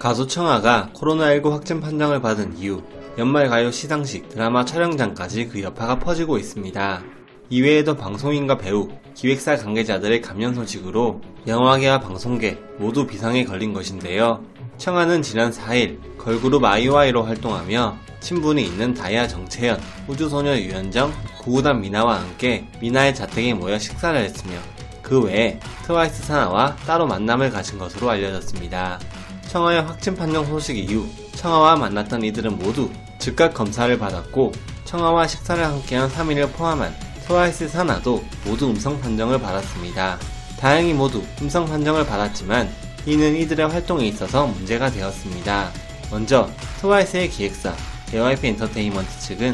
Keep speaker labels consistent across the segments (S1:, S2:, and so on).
S1: 가수 청아가 코로나19 확진 판정을 받은 이후 연말 가요 시상식 드라마 촬영장까지 그 여파가 퍼지고 있습니다. 이외에도 방송인과 배우, 기획사 관계자들의 감염 소식으로 영화계와 방송계 모두 비상에 걸린 것인데요. 청아는 지난 4일 걸그룹 아이오아이로 활동하며 친분이 있는 다이아 정채연, 우주소녀 유현정, 구구단 미나와 함께 미나의 자택에 모여 식사를 했으며 그 외에 트와이스 사나와 따로 만남을 가진 것으로 알려졌습니다. 청하의 확진 판정 소식 이후 청하와 만났던 이들은 모두 즉각 검사를 받았고 청하와 식사를 함께한 3인을 포함한 트와이스 사나도 모두 음성 판정을 받았습니다. 다행히 모두 음성 판정을 받았지만 이는 이들의 활동에 있어서 문제가 되었습니다. 먼저 트와이스의 기획사 JYP 엔터테인먼트 측은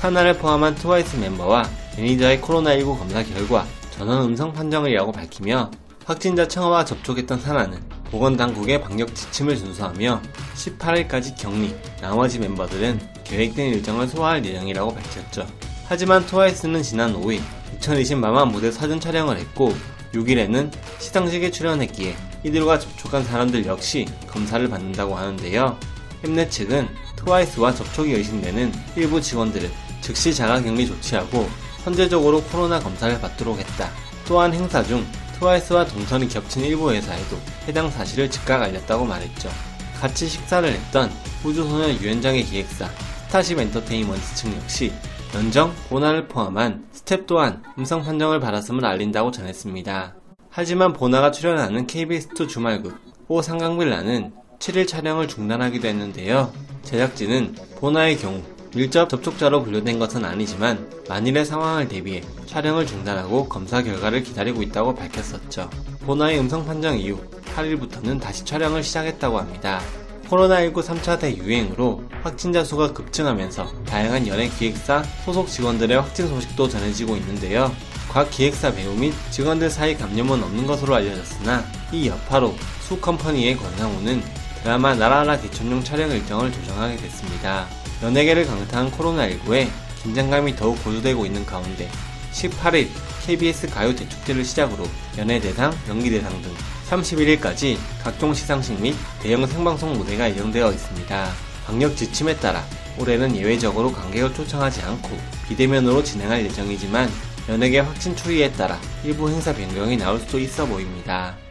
S1: 사나를 포함한 트와이스 멤버와 매니저의 코로나19 검사 결과 전원 음성 판정이라고 밝히며 확진자 청아와 접촉했던 사나는 보건당국의 방역 지침을 준수하며 18일까지 격리, 나머지 멤버들은 계획된 일정을 소화할 예정이라고 밝혔죠. 하지만 트와이스는 지난 5일 2020 마마 무대 사전 촬영을 했고 6일에는 시상식에 출연했기에 이들과 접촉한 사람들 역시 검사를 받는다고 하는데요. 엠넷 측은 트와이스와 접촉이 의심되는 일부 직원들은 즉시 자가격리 조치하고 선제적으로 코로나 검사를 받도록 했다. 또한 행사 중 트와이스와 동선이 겹친 일부 회사에도 해당 사실을 즉각 알렸다고 말했죠. 같이 식사를 했던 우주소녀 유연정의 기획사 스타쉽 엔터테인먼트 측 역시 연정, 보나를 포함한 스텝 또한 음성 판정을 받았음을 알린다고 전했습니다. 하지만 보나가 출연하는 KBS2 주말극 오 상강빌라는 7일 촬영을 중단하기도 했는데요. 제작진은 보나의 경우 밀접 접촉자로 분류된 것은 아니지만 만일의 상황을 대비해 촬영을 중단하고 검사 결과를 기다리고 있다고 밝혔었죠. 보나의 음성 판정 이후 8일부터는 다시 촬영을 시작했다고 합니다. 코로나19 3차 대유행으로 확진자 수가 급증하면서 다양한 연예 기획사 소속 직원들의 확진 소식도 전해지고 있는데요. 각 기획사 배우 및 직원들 사이 감염은 없는 것으로 알려졌으나 이 여파로 수 컴퍼니의 권상우는 드라마 나라라 개천용 촬영 일정을 조정하게 됐습니다. 연예계를 강타한 코로나19에 긴장감이 더욱 고조되고 있는 가운데 18일 KBS 가요 대축제를 시작으로 연예대상, 연기대상 등 31일까지 각종 시상식 및 대형 생방송 무대가 예정되어 있습니다. 방역 지침에 따라 올해는 예외적으로 관객을 초청하지 않고 비대면으로 진행할 예정이지만 연예계 확진 추이에 따라 일부 행사 변경이 나올 수도 있어 보입니다.